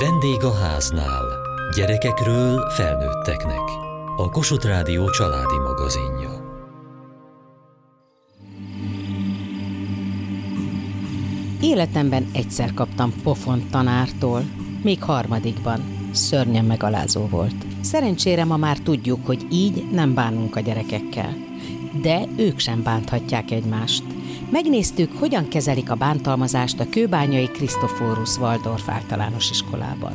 Vendég a háznál. Gyerekekről felnőtteknek. A Kossuth Rádió családi magazinja. Életemben egyszer kaptam pofont tanártól, még harmadikban. Szörnyen megalázó volt. Szerencsére ma már tudjuk, hogy így nem bánunk a gyerekekkel. De ők sem bánthatják egymást. Megnéztük, hogyan kezelik a bántalmazást a kőbányai Krisztoforus Waldorf általános iskolában.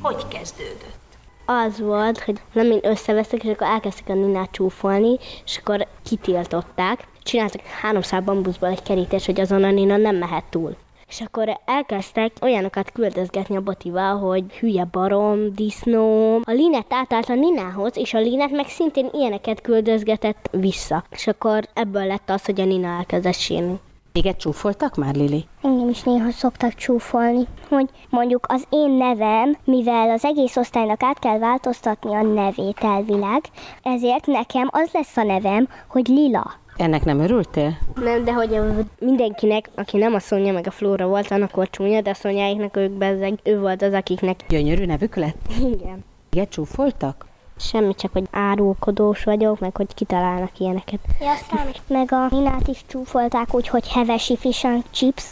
Hogy kezdődött? Az volt, hogy nem én összevesztek, és akkor elkezdtek a Ninát csúfolni, és akkor kitiltották. Csináltak három szál bambuszból egy kerítés, hogy azon a Nina nem mehet túl. És akkor elkezdtek olyanokat küldözgetni a botival, hogy hülye barom, disznó. A Linet átállt a Ninához, és a Linet meg szintén ilyeneket küldözgetett vissza. És akkor ebből lett az, hogy a Nina elkezdett sírni. Téged csúfoltak már, Lili? Engem is néha szoktak csúfolni, hogy mondjuk az én nevem, mivel az egész osztálynak át kell változtatni a nevét elvileg, ezért nekem az lesz a nevem, hogy Lila. Ennek nem örültél? Nem, de hogy mindenkinek, aki nem a Szonya meg a Flóra volt, annak volt csúnya, de a Szonyáiknak ők bezzeg, ő volt az, akiknek. Gyönyörű nevük lett? Igen. Téged csúfoltak? Semmi, csak hogy árulkodós vagyok, meg hogy kitalálnak ilyeneket. Ja, aztán meg a Ninát is csúfolták úgy, hogy hevesi fish and chips.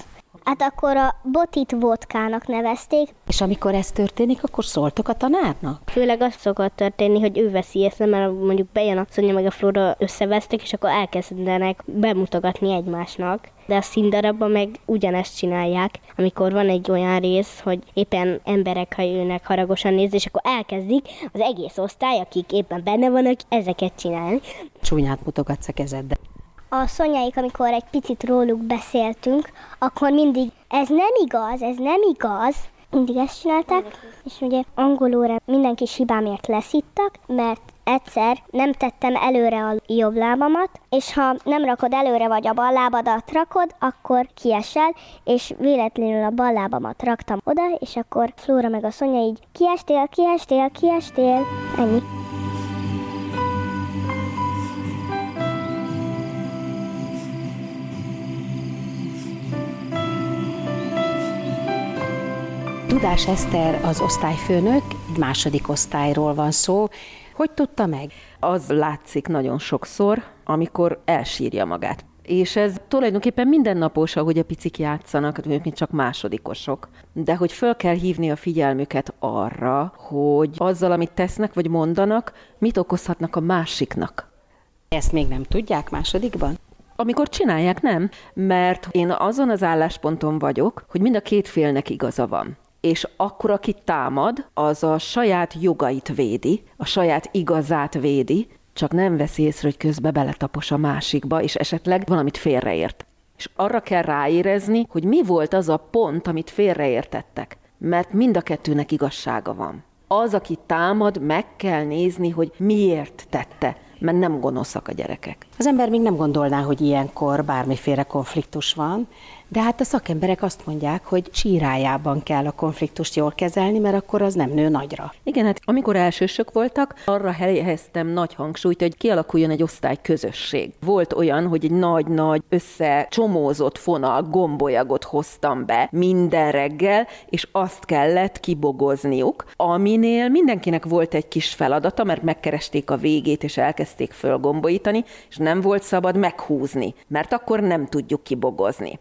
Hát akkor a botit vodkának nevezték. És amikor ez történik, akkor szóltok a tanárnak? Főleg az szokott történni, hogy ő veszi észre, mert mondjuk bejön a Szonya meg a Flóra összevesztek, és akkor elkezdenek bemutogatni egymásnak. De a színdarabban meg ugyanezt csinálják, amikor van egy olyan rész, hogy éppen emberek, ha jönnek haragosan nézni, és akkor elkezdik az egész osztály, akik éppen benne vannak, ezeket csinálni. Csúnyát mutogatsz a kezeddel. A szonyáik, amikor egy picit róluk beszéltünk, akkor mindig ez nem igaz, ez nem igaz. Mindig ezt csinálták, és ugye angolóra mindenki hibámért leszittak, mert egyszer nem tettem előre a jobb lábamat, és ha nem rakod előre, vagy a bal lábadat rakod, akkor kiesel, és véletlenül a bal lábamat raktam oda, és akkor Flóra meg a Szonya így kiestél, kiestél, kiestél, ennyi. Tudás Eszter az osztályfőnök, egy második osztályról van szó. Hogy tudta meg? Az látszik nagyon sokszor, amikor elsírja magát. És ez tulajdonképpen mindennapos, ahogy a picik játszanak, mint csak másodikosok. De hogy föl kell hívni a figyelmüket arra, hogy azzal, amit tesznek vagy mondanak, mit okozhatnak a másiknak. Ezt még nem tudják másodikban? Amikor csinálják, nem, mert én azon az állásponton vagyok, hogy mind a két félnek igaza van és akkor, aki támad, az a saját jogait védi, a saját igazát védi, csak nem veszi észre, hogy közbe beletapos a másikba, és esetleg valamit félreért. És arra kell ráérezni, hogy mi volt az a pont, amit félreértettek. Mert mind a kettőnek igazsága van. Az, aki támad, meg kell nézni, hogy miért tette mert nem gonoszak a gyerekek. Az ember még nem gondolná, hogy ilyenkor bármiféle konfliktus van, de hát a szakemberek azt mondják, hogy csírájában kell a konfliktust jól kezelni, mert akkor az nem nő nagyra. Igen, hát amikor elsősök voltak, arra helyeztem nagy hangsúlyt, hogy kialakuljon egy osztály közösség. Volt olyan, hogy egy nagy-nagy összecsomózott fonal gombolyagot hoztam be minden reggel, és azt kellett kibogozniuk, aminél mindenkinek volt egy kis feladata, mert megkeresték a végét, és elkezdték fölgombolítani, és nem volt szabad meghúzni, mert akkor nem tudjuk kibogozni.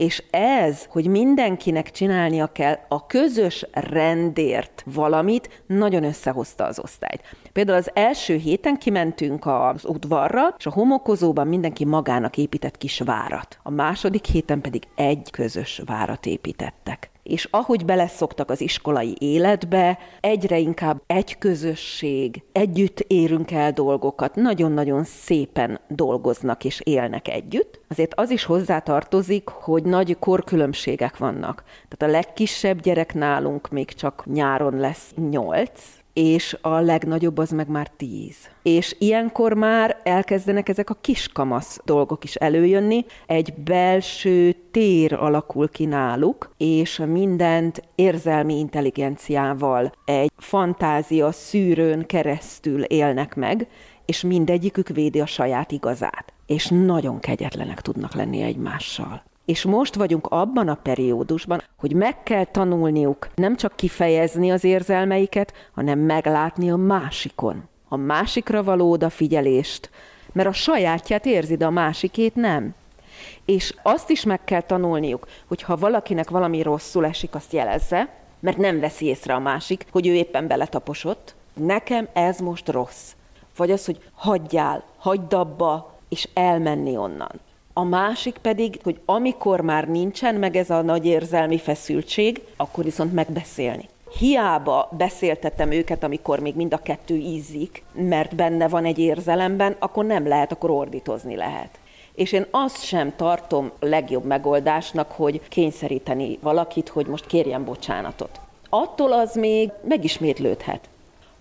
És ez, hogy mindenkinek csinálnia kell a közös rendért valamit, nagyon összehozta az osztályt. Például az első héten kimentünk az udvarra, és a homokozóban mindenki magának épített kis várat. A második héten pedig egy közös várat építettek és ahogy beleszoktak az iskolai életbe, egyre inkább egy közösség, együtt érünk el dolgokat, nagyon-nagyon szépen dolgoznak és élnek együtt. Azért az is hozzátartozik, hogy nagy korkülönbségek vannak. Tehát a legkisebb gyerek nálunk még csak nyáron lesz nyolc, és a legnagyobb az meg már tíz. És ilyenkor már elkezdenek ezek a kiskamasz dolgok is előjönni, egy belső tér alakul ki náluk, és mindent érzelmi intelligenciával, egy fantázia szűrőn keresztül élnek meg, és mindegyikük védi a saját igazát. És nagyon kegyetlenek tudnak lenni egymással És most vagyunk abban a periódusban, hogy meg kell tanulniuk nem csak kifejezni az érzelmeiket, hanem meglátni a másikon. A másikra való odafigyelést, mert a sajátját érzi, de a másikét nem. És azt is meg kell tanulniuk, hogy ha valakinek valami rosszul esik, azt jelezze, mert nem veszi észre a másik, hogy ő éppen beletaposott. Nekem ez most rossz. Vagy az, hogy hagyjál, hagyd abba, és elmenni onnan. A másik pedig, hogy amikor már nincsen meg ez a nagy érzelmi feszültség, akkor viszont megbeszélni. Hiába beszéltetem őket, amikor még mind a kettő ízik, mert benne van egy érzelemben, akkor nem lehet, akkor ordítozni lehet. És én azt sem tartom legjobb megoldásnak, hogy kényszeríteni valakit, hogy most kérjen bocsánatot. Attól az még megismétlődhet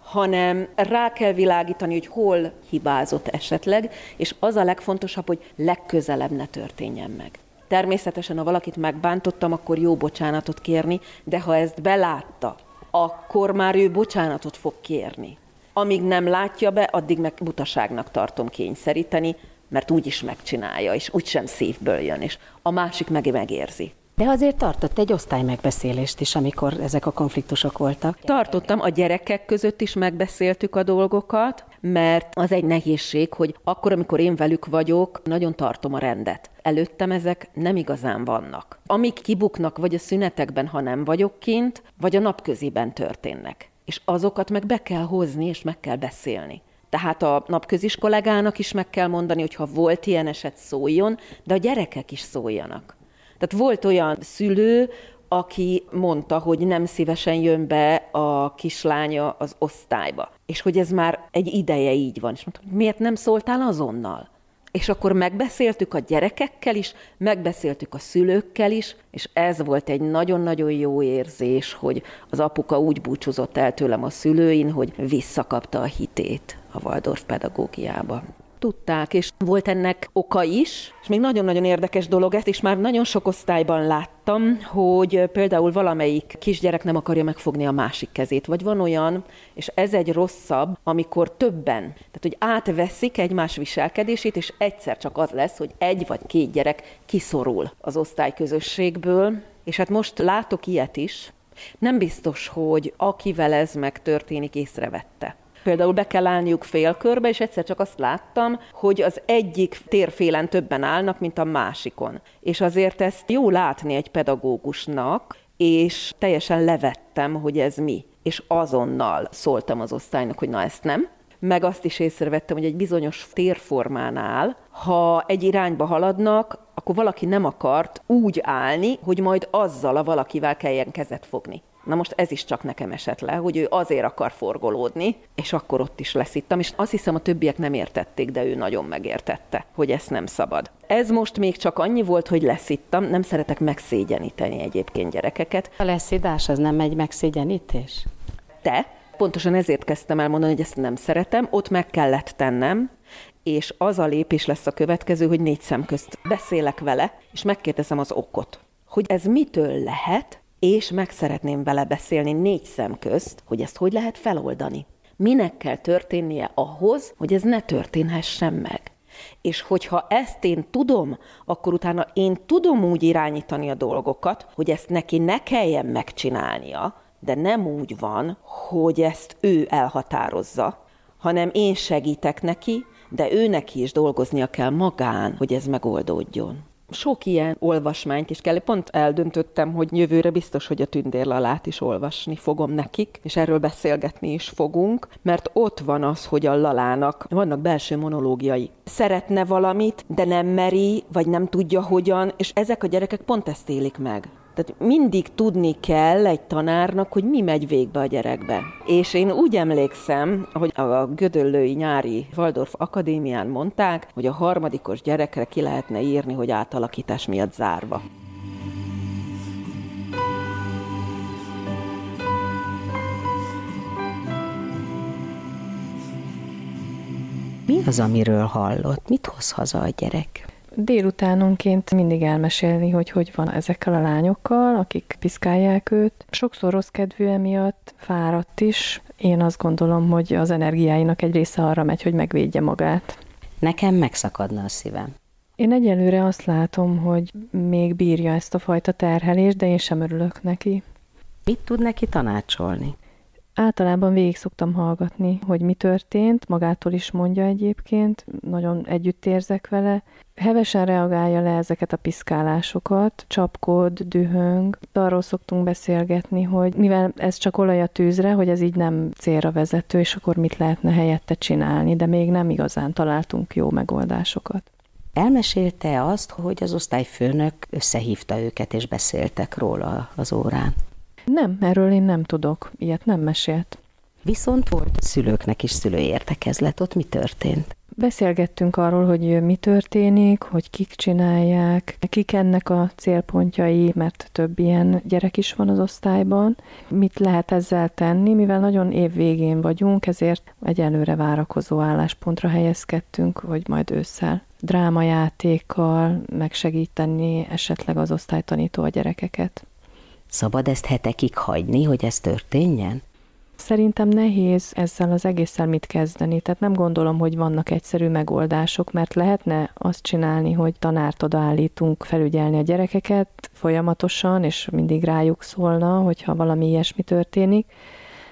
hanem rá kell világítani, hogy hol hibázott esetleg, és az a legfontosabb, hogy legközelebb ne történjen meg. Természetesen, ha valakit megbántottam, akkor jó bocsánatot kérni, de ha ezt belátta, akkor már ő bocsánatot fog kérni. Amíg nem látja be, addig meg butaságnak tartom kényszeríteni, mert úgy is megcsinálja, és úgysem szívből jön, és a másik meg megérzi. De azért tartott egy osztály megbeszélést is, amikor ezek a konfliktusok voltak. Tartottam, a gyerekek között is megbeszéltük a dolgokat, mert az egy nehézség, hogy akkor, amikor én velük vagyok, nagyon tartom a rendet. Előttem ezek nem igazán vannak. Amik kibuknak, vagy a szünetekben, ha nem vagyok kint, vagy a napköziben történnek. És azokat meg be kell hozni, és meg kell beszélni. Tehát a napközis kollégának is meg kell mondani, hogy ha volt ilyen eset, szóljon, de a gyerekek is szóljanak. Tehát volt olyan szülő, aki mondta, hogy nem szívesen jön be a kislánya az osztályba. És hogy ez már egy ideje így van. És mondtam, miért nem szóltál azonnal? És akkor megbeszéltük a gyerekekkel is, megbeszéltük a szülőkkel is, és ez volt egy nagyon-nagyon jó érzés, hogy az apuka úgy búcsúzott el tőlem a szülőin, hogy visszakapta a hitét a Waldorf pedagógiába tudták, és volt ennek oka is, és még nagyon-nagyon érdekes dolog, ezt is már nagyon sok osztályban láttam, hogy például valamelyik kisgyerek nem akarja megfogni a másik kezét, vagy van olyan, és ez egy rosszabb, amikor többen, tehát hogy átveszik egymás viselkedését, és egyszer csak az lesz, hogy egy vagy két gyerek kiszorul az osztályközösségből, és hát most látok ilyet is, nem biztos, hogy akivel ez megtörténik, észrevette. Például be kell állniuk félkörbe, és egyszer csak azt láttam, hogy az egyik térfélen többen állnak, mint a másikon. És azért ezt jó látni egy pedagógusnak, és teljesen levettem, hogy ez mi. És azonnal szóltam az osztálynak, hogy na ezt nem, meg azt is észrevettem, hogy egy bizonyos térformánál, ha egy irányba haladnak, akkor valaki nem akart úgy állni, hogy majd azzal a valakivel kelljen kezet fogni. Na most ez is csak nekem esett le, hogy ő azért akar forgolódni, és akkor ott is leszittam, és azt hiszem a többiek nem értették, de ő nagyon megértette, hogy ezt nem szabad. Ez most még csak annyi volt, hogy leszittam, nem szeretek megszégyeníteni egyébként gyerekeket. A leszidás az nem egy megszégyenítés? Te, pontosan ezért kezdtem el mondani, hogy ezt nem szeretem, ott meg kellett tennem, és az a lépés lesz a következő, hogy négy szem közt beszélek vele, és megkérdezem az okot. Hogy ez mitől lehet, és meg szeretném vele beszélni négy szem közt, hogy ezt hogy lehet feloldani. Minek kell történnie ahhoz, hogy ez ne történhessen meg. És hogyha ezt én tudom, akkor utána én tudom úgy irányítani a dolgokat, hogy ezt neki ne kelljen megcsinálnia, de nem úgy van, hogy ezt ő elhatározza, hanem én segítek neki, de ő neki is dolgoznia kell magán, hogy ez megoldódjon sok ilyen olvasmányt is kell. Pont eldöntöttem, hogy jövőre biztos, hogy a tündérlalát is olvasni fogom nekik, és erről beszélgetni is fogunk, mert ott van az, hogy a lalának vannak belső monológiai. Szeretne valamit, de nem meri, vagy nem tudja hogyan, és ezek a gyerekek pont ezt élik meg. Tehát mindig tudni kell egy tanárnak, hogy mi megy végbe a gyerekbe. És én úgy emlékszem, hogy a Gödöllői nyári Waldorf Akadémián mondták, hogy a harmadikos gyerekre ki lehetne írni, hogy átalakítás miatt zárva. Mi az, amiről hallott? Mit hoz haza a gyerek? Délutánonként mindig elmesélni, hogy hogy van ezekkel a lányokkal, akik piszkálják őt. Sokszor rossz kedvű emiatt, fáradt is. Én azt gondolom, hogy az energiáinak egy része arra megy, hogy megvédje magát. Nekem megszakadna a szívem. Én egyelőre azt látom, hogy még bírja ezt a fajta terhelést, de én sem örülök neki. Mit tud neki tanácsolni? Általában végig szoktam hallgatni, hogy mi történt, magától is mondja egyébként, nagyon együtt érzek vele. Hevesen reagálja le ezeket a piszkálásokat, csapkod, dühöng. Arról szoktunk beszélgetni, hogy mivel ez csak olaj a tűzre, hogy ez így nem célra vezető, és akkor mit lehetne helyette csinálni, de még nem igazán találtunk jó megoldásokat. Elmesélte azt, hogy az osztályfőnök összehívta őket, és beszéltek róla az órán. Nem, erről én nem tudok, ilyet nem mesélt. Viszont volt szülőknek is szülői értekezlet, ott mi történt? Beszélgettünk arról, hogy mi történik, hogy kik csinálják, kik ennek a célpontjai, mert több ilyen gyerek is van az osztályban. Mit lehet ezzel tenni, mivel nagyon év végén vagyunk, ezért egyelőre várakozó álláspontra helyezkedtünk, hogy majd ősszel drámajátékkal megsegíteni esetleg az osztálytanító a gyerekeket. Szabad ezt hetekig hagyni, hogy ez történjen? Szerintem nehéz ezzel az egésszel mit kezdeni, tehát nem gondolom, hogy vannak egyszerű megoldások, mert lehetne azt csinálni, hogy tanárt odaállítunk felügyelni a gyerekeket folyamatosan, és mindig rájuk szólna, hogyha valami ilyesmi történik,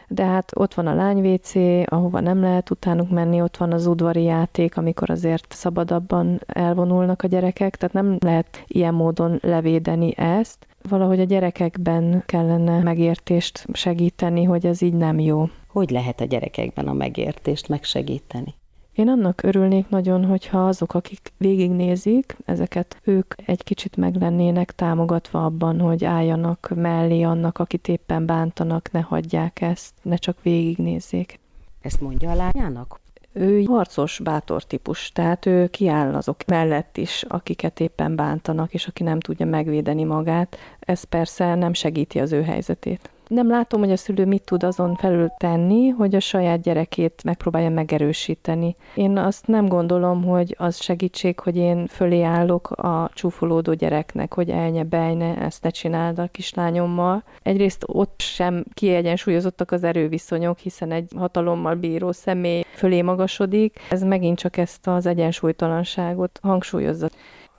de hát ott van a lány WC, ahova nem lehet utánuk menni, ott van az udvari játék, amikor azért szabadabban elvonulnak a gyerekek, tehát nem lehet ilyen módon levédeni ezt. Valahogy a gyerekekben kellene megértést segíteni, hogy ez így nem jó. Hogy lehet a gyerekekben a megértést megsegíteni? Én annak örülnék nagyon, hogyha azok, akik végignézik ezeket, ők egy kicsit meg lennének támogatva abban, hogy álljanak mellé annak, akit éppen bántanak, ne hagyják ezt, ne csak végignézzék. Ezt mondja a lányának? Ő harcos, bátor típus, tehát ő kiáll azok mellett is, akiket éppen bántanak, és aki nem tudja megvédeni magát. Ez persze nem segíti az ő helyzetét. Nem látom, hogy a szülő mit tud azon felül tenni, hogy a saját gyerekét megpróbálja megerősíteni. Én azt nem gondolom, hogy az segítség, hogy én fölé állok a csúfolódó gyereknek, hogy elnye, bejne, ezt ne csináld a kislányommal. Egyrészt ott sem kiegyensúlyozottak az erőviszonyok, hiszen egy hatalommal bíró személy fölé magasodik. Ez megint csak ezt az egyensúlytalanságot hangsúlyozza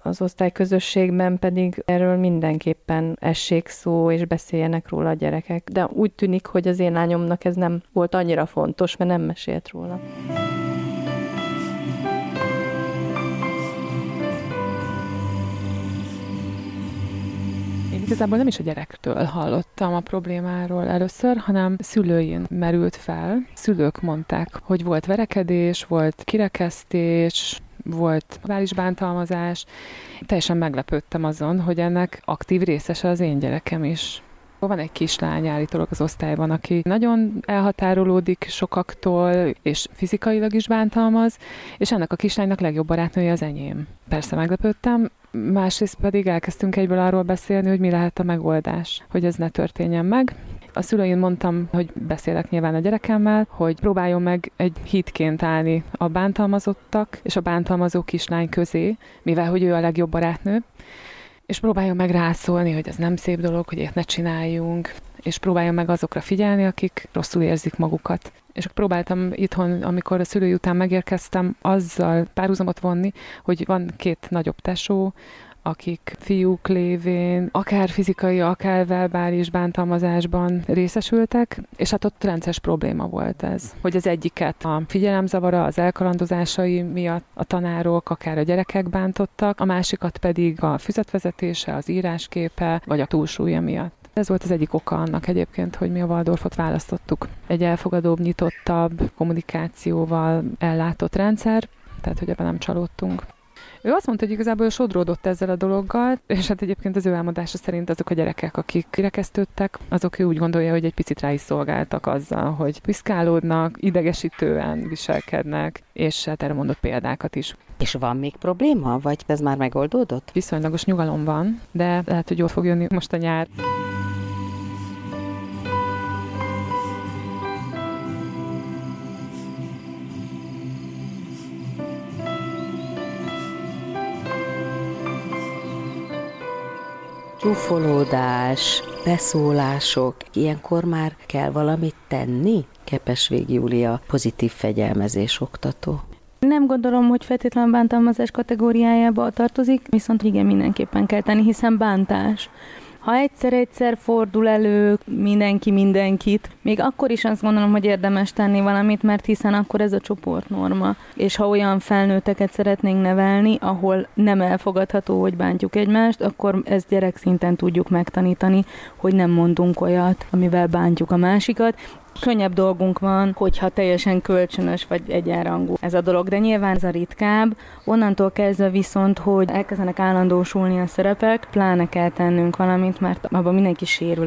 az osztályközösségben pedig erről mindenképpen essék szó, és beszéljenek róla a gyerekek. De úgy tűnik, hogy az én lányomnak ez nem volt annyira fontos, mert nem mesélt róla. Igazából nem is a gyerektől hallottam a problémáról először, hanem szülőin merült fel. Szülők mondták, hogy volt verekedés, volt kirekesztés, volt vális bántalmazás. Teljesen meglepődtem azon, hogy ennek aktív részese az én gyerekem is. Van egy kislány állítólag az osztályban, aki nagyon elhatárolódik sokaktól, és fizikailag is bántalmaz, és ennek a kislánynak legjobb barátnője az enyém. Persze meglepődtem, másrészt pedig elkezdtünk egyből arról beszélni, hogy mi lehet a megoldás, hogy ez ne történjen meg. A szüleim mondtam, hogy beszélek nyilván a gyerekemmel, hogy próbáljon meg egy hitként állni a bántalmazottak és a bántalmazó kislány közé, mivel hogy ő a legjobb barátnő, és próbáljon meg rászólni, hogy ez nem szép dolog, hogy ilyet ne csináljunk, és próbáljon meg azokra figyelni, akik rosszul érzik magukat. És próbáltam itthon, amikor a szülői után megérkeztem, azzal párhuzamot vonni, hogy van két nagyobb tesó, akik fiúk lévén akár fizikai, akár verbális bántalmazásban részesültek, és hát ott rendszeres probléma volt ez, hogy az egyiket a figyelemzavara, az elkalandozásai miatt a tanárok, akár a gyerekek bántottak, a másikat pedig a füzetvezetése, az írásképe, vagy a túlsúlya miatt. Ez volt az egyik oka annak egyébként, hogy mi a Waldorfot választottuk. Egy elfogadóbb, nyitottabb, kommunikációval ellátott rendszer, tehát hogy ebben nem csalódtunk. Ő azt mondta, hogy igazából sodródott ezzel a dologgal, és hát egyébként az ő elmondása szerint azok a gyerekek, akik kirekesztődtek, azok ő úgy gondolja, hogy egy picit rá is szolgáltak azzal, hogy piszkálódnak, idegesítően viselkednek, és hát erre mondott példákat is. És van még probléma, vagy ez már megoldódott? Viszonylagos nyugalom van, de lehet, hogy jól fog jönni most a nyár. Csúfolódás, beszólások, ilyenkor már kell valamit tenni? Kepesvég Júlia, pozitív fegyelmezés oktató. Nem gondolom, hogy feltétlenül bántalmazás kategóriájába tartozik, viszont igen, mindenképpen kell tenni, hiszen bántás. Ha egyszer-egyszer fordul elő mindenki mindenkit, még akkor is azt gondolom, hogy érdemes tenni valamit, mert hiszen akkor ez a csoportnorma. És ha olyan felnőtteket szeretnénk nevelni, ahol nem elfogadható, hogy bántjuk egymást, akkor ezt gyerekszinten tudjuk megtanítani, hogy nem mondunk olyat, amivel bántjuk a másikat, könnyebb dolgunk van, hogyha teljesen kölcsönös vagy egyenrangú ez a dolog, de nyilván ez a ritkább. Onnantól kezdve viszont, hogy elkezdenek állandósulni a szerepek, pláne kell tennünk valamit, mert abban mindenki sérül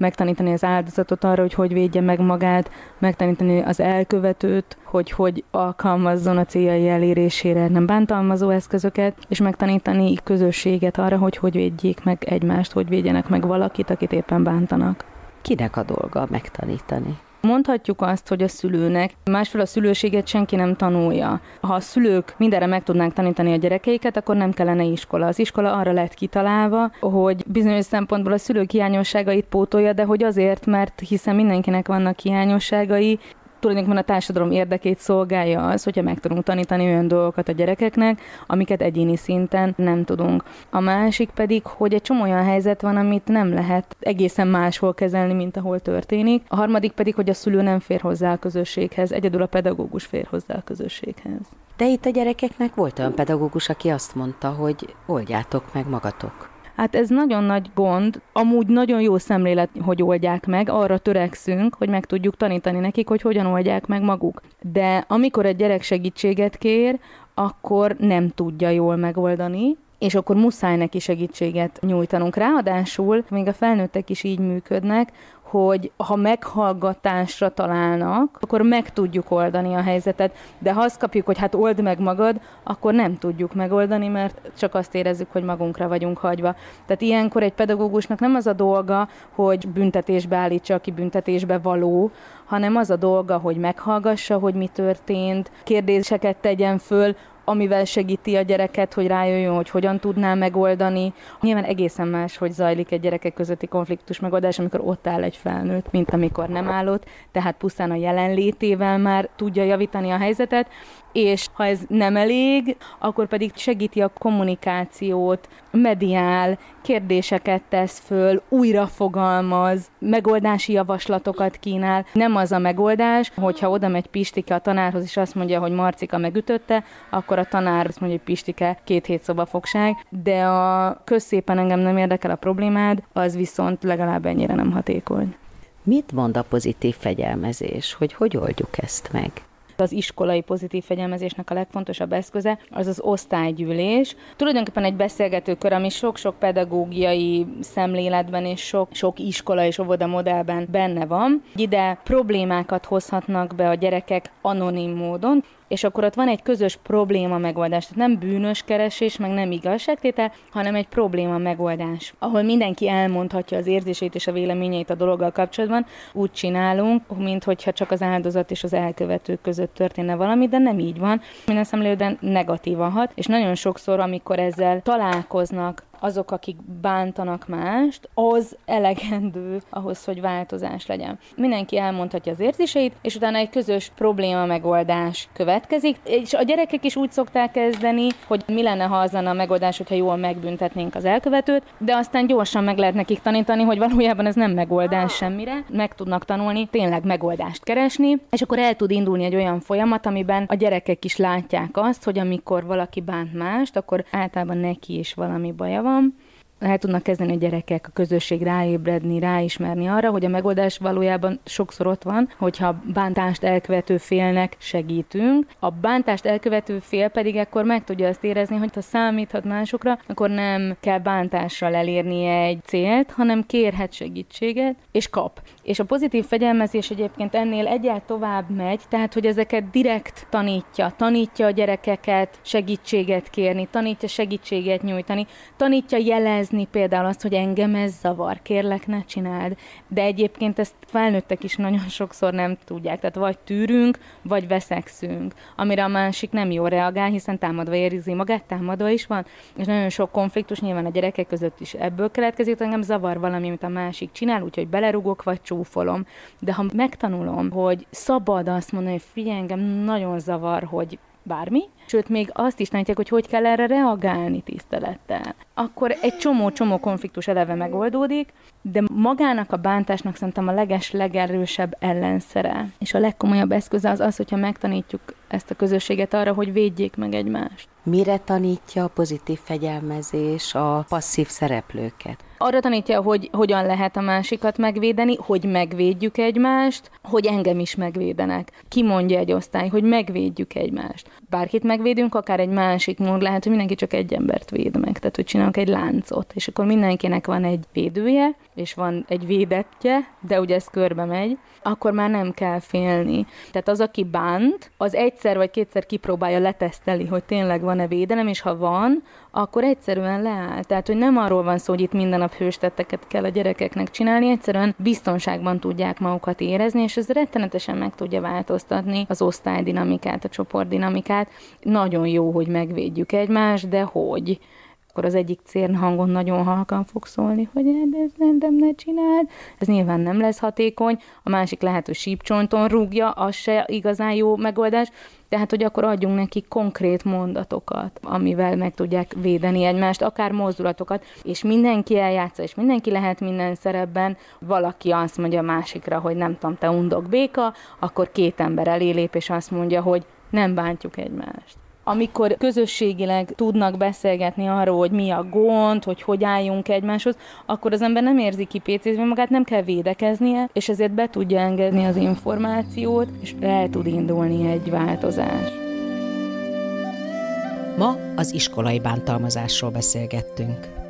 megtanítani az áldozatot arra, hogy hogy védje meg magát, megtanítani az elkövetőt, hogy hogy alkalmazzon a céljai elérésére nem bántalmazó eszközöket, és megtanítani közösséget arra, hogy hogy védjék meg egymást, hogy védjenek meg valakit, akit éppen bántanak. Kinek a dolga megtanítani? Mondhatjuk azt, hogy a szülőnek, másfél a szülőséget senki nem tanulja. Ha a szülők mindenre meg tudnánk tanítani a gyerekeiket, akkor nem kellene iskola. Az iskola arra lett kitalálva, hogy bizonyos szempontból a szülők hiányosságait pótolja, de hogy azért, mert hiszen mindenkinek vannak hiányosságai, tulajdonképpen a társadalom érdekét szolgálja az, hogyha meg tudunk tanítani olyan dolgokat a gyerekeknek, amiket egyéni szinten nem tudunk. A másik pedig, hogy egy csomó olyan helyzet van, amit nem lehet egészen máshol kezelni, mint ahol történik. A harmadik pedig, hogy a szülő nem fér hozzá a közösséghez, egyedül a pedagógus fér hozzá a közösséghez. De itt a gyerekeknek volt olyan pedagógus, aki azt mondta, hogy oldjátok meg magatok. Hát ez nagyon nagy gond, amúgy nagyon jó szemlélet, hogy oldják meg, arra törekszünk, hogy meg tudjuk tanítani nekik, hogy hogyan oldják meg maguk. De amikor egy gyerek segítséget kér, akkor nem tudja jól megoldani, és akkor muszáj neki segítséget nyújtanunk. Ráadásul még a felnőttek is így működnek, hogy ha meghallgatásra találnak, akkor meg tudjuk oldani a helyzetet, de ha azt kapjuk, hogy hát old meg magad, akkor nem tudjuk megoldani, mert csak azt érezzük, hogy magunkra vagyunk hagyva. Tehát ilyenkor egy pedagógusnak nem az a dolga, hogy büntetésbe állítsa, aki büntetésbe való, hanem az a dolga, hogy meghallgassa, hogy mi történt, kérdéseket tegyen föl, amivel segíti a gyereket, hogy rájöjjön, hogy hogyan tudná megoldani. Nyilván egészen más, hogy zajlik egy gyerekek közötti konfliktus megoldás, amikor ott áll egy felnőtt, mint amikor nem állott, tehát pusztán a jelenlétével már tudja javítani a helyzetet, és ha ez nem elég, akkor pedig segíti a kommunikációt, mediál, kérdéseket tesz föl, újra fogalmaz, megoldási javaslatokat kínál. Nem az a megoldás, hogyha oda megy Pistike a tanárhoz, és azt mondja, hogy Marcika megütötte, akkor a tanár azt mondja, hogy Pistike két hét szobafogság, de a közszépen engem nem érdekel a problémád, az viszont legalább ennyire nem hatékony. Mit mond a pozitív fegyelmezés, hogy hogy oldjuk ezt meg? Az iskolai pozitív fegyelmezésnek a legfontosabb eszköze az az osztálygyűlés. Tulajdonképpen egy beszélgetőkör, ami sok-sok pedagógiai szemléletben és sok, sok iskola és óvoda modellben benne van. Ide problémákat hozhatnak be a gyerekek anonim módon, és akkor ott van egy közös probléma megoldás. Tehát nem bűnös keresés, meg nem igazságtétel, hanem egy probléma megoldás, ahol mindenki elmondhatja az érzését és a véleményeit a dologgal kapcsolatban. Úgy csinálunk, mint hogyha csak az áldozat és az elkövető között történne valami, de nem így van. Minden szemlélőben negatívan hat, és nagyon sokszor, amikor ezzel találkoznak azok, akik bántanak mást, az elegendő ahhoz, hogy változás legyen. Mindenki elmondhatja az érzéseit, és utána egy közös probléma megoldás következik, és a gyerekek is úgy szokták kezdeni, hogy mi lenne, ha az lenne a megoldás, hogyha jól megbüntetnénk az elkövetőt, de aztán gyorsan meg lehet nekik tanítani, hogy valójában ez nem megoldás semmire, meg tudnak tanulni tényleg megoldást keresni, és akkor el tud indulni egy olyan folyamat, amiben a gyerekek is látják azt, hogy amikor valaki bánt mást, akkor általában neki is valami baja van, van, el tudnak kezdeni a gyerekek, a közösség ráébredni, ráismerni arra, hogy a megoldás valójában sokszor ott van, hogyha bántást elkövető félnek segítünk. A bántást elkövető fél pedig akkor meg tudja azt érezni, hogy ha számíthat másokra, akkor nem kell bántással elérnie egy célt, hanem kérhet segítséget, és kap. És a pozitív fegyelmezés egyébként ennél egyáltalán tovább megy, tehát hogy ezeket direkt tanítja, tanítja a gyerekeket segítséget kérni, tanítja segítséget nyújtani, tanítja jelez érezni például azt, hogy engem ez zavar, kérlek, ne csináld. De egyébként ezt felnőttek is nagyon sokszor nem tudják. Tehát vagy tűrünk, vagy veszekszünk, amire a másik nem jól reagál, hiszen támadva érzi magát, támadva is van. És nagyon sok konfliktus nyilván a gyerekek között is ebből keletkezik, hogy engem zavar valami, amit a másik csinál, úgyhogy belerugok, vagy csúfolom. De ha megtanulom, hogy szabad azt mondani, hogy figyelj, engem nagyon zavar, hogy bármi, sőt, még azt is tanítják, hogy hogy kell erre reagálni tisztelettel. Akkor egy csomó-csomó konfliktus eleve megoldódik, de magának a bántásnak szerintem a leges, legerősebb ellenszere, és a legkomolyabb eszköze az az, hogyha megtanítjuk ezt a közösséget arra, hogy védjék meg egymást. Mire tanítja a pozitív fegyelmezés a passzív szereplőket? Arra tanítja, hogy hogyan lehet a másikat megvédeni, hogy megvédjük egymást, hogy engem is megvédenek. Ki mondja egy osztály, hogy megvédjük egymást. Bárkit megvédünk, akár egy másik mód lehet, hogy mindenki csak egy embert véd meg, tehát hogy csinálunk egy láncot, és akkor mindenkinek van egy védője, és van egy védetje, de ugye ez körbe megy, akkor már nem kell félni. Tehát az, aki bánt, az egyszer vagy kétszer kipróbálja, leteszteli, hogy tényleg van-e védelem, és ha van, akkor egyszerűen leáll. Tehát, hogy nem arról van szó, hogy itt minden nap hőstetteket kell a gyerekeknek csinálni, egyszerűen biztonságban tudják magukat érezni, és ez rettenetesen meg tudja változtatni az osztálydinamikát, a csoportdinamikát. Nagyon jó, hogy megvédjük egymást, de hogy? Akkor az egyik hangon nagyon halkan fog szólni, hogy de ezt nem, ne csináld. Ez nyilván nem lesz hatékony, a másik lehet, hogy sípcsonton rúgja, az se igazán jó megoldás, tehát, hogy akkor adjunk neki konkrét mondatokat, amivel meg tudják védeni egymást, akár mozdulatokat, és mindenki eljátsza, és mindenki lehet minden szerepben. Valaki azt mondja a másikra, hogy nem tudom, te undok béka, akkor két ember elé lép, és azt mondja, hogy nem bántjuk egymást amikor közösségileg tudnak beszélgetni arról, hogy mi a gond, hogy hogy álljunk egymáshoz, akkor az ember nem érzi kipécézve magát, nem kell védekeznie, és ezért be tudja engedni az információt, és el tud indulni egy változás. Ma az iskolai bántalmazásról beszélgettünk.